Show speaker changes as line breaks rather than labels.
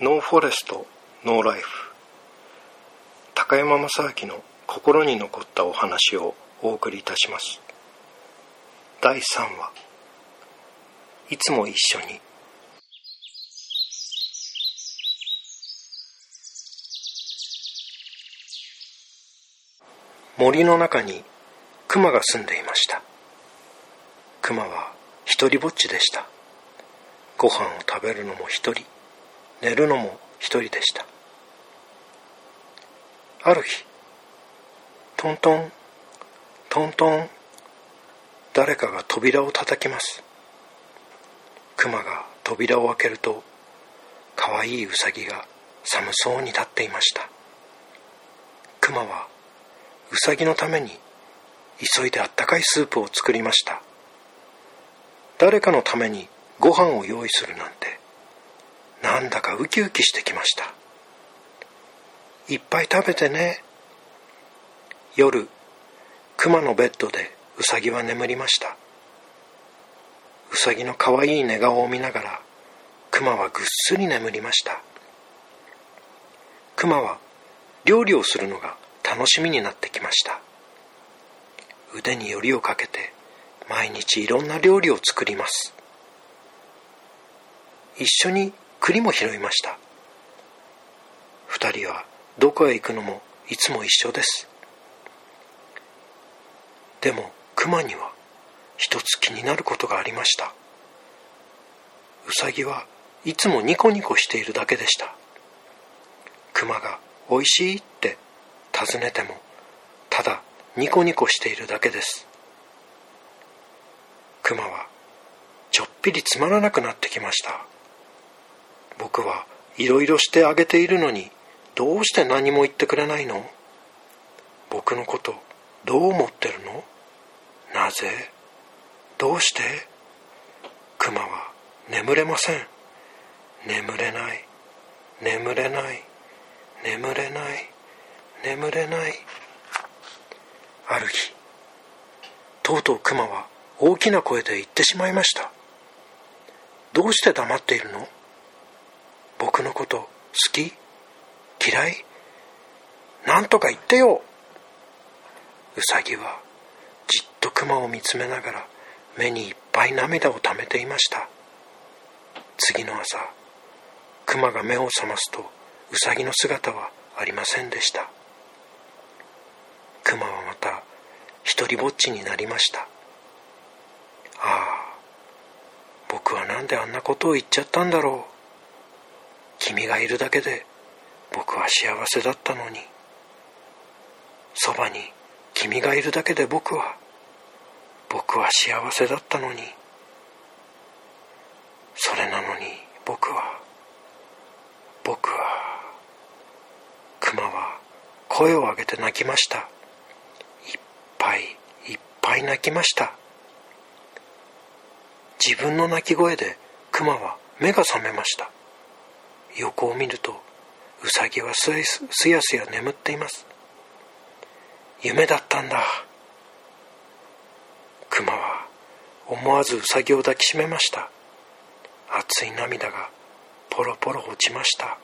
ノーフォレストノーライフ。高山正明の心に残ったお話をお送りいたします。第3話。いつも一緒に。森の中に熊が住んでいました。熊は一りぼっちでした。ご飯を食べるのも一人。寝るのも一人でした。ある日トントントントン誰かが扉を叩きます。熊が扉を開けるとかわいいウサギが寒そうに立っていました。熊はウサギのために急いであったかいスープを作りました。誰かのためにご飯を用意するなんてなんだかウキウキしてきました。いっぱい食べてね。夜熊のベッドでウサギは眠りました。ウサギのかわいい寝顔を見ながら熊はぐっすり眠りました。熊は料理をするのが楽しみになってきました。腕によりをかけて毎日いろんな料理を作ります。一緒に栗も拾いました。二人はどこへ行くのもいつも一緒です。でも熊には一つ気になることがありました。ウサギはいつもニコニコしているだけでした。熊が「おいしい?」って尋ねてもただニコニコしているだけです。熊はちょっぴりつまらなくなってきました。僕はいろいろしてあげているのにどうして何も言ってくれないの？僕のことどう思ってるの？なぜ？どうして？熊は眠れません。眠れない。眠れない。眠れない。眠れない。ある日とうとう熊は大きな声で言ってしまいました。どうして黙っているの？僕のこと好き？嫌い？なんとか言ってよ。うさぎはじっと熊を見つめながら目にいっぱい涙をためていました。次の朝熊が目を覚ますとうさぎの姿はありませんでした。熊はまた一りぼっちになりました。ああ僕は何であんなことを言っちゃったんだろう。君がいるだけで僕は幸せだったのに。そばに君がいるだけで僕は僕は幸せだったのに。それなのに僕は僕は熊は声を上げて泣きました。いっぱいいっぱい泣きました。自分の鳴き声で熊は目が覚めました。横を見るとウサギはすやすや眠っています。夢だったんだ。クマは思わずウサギを抱きしめました。熱い涙がポロポロ落ちました。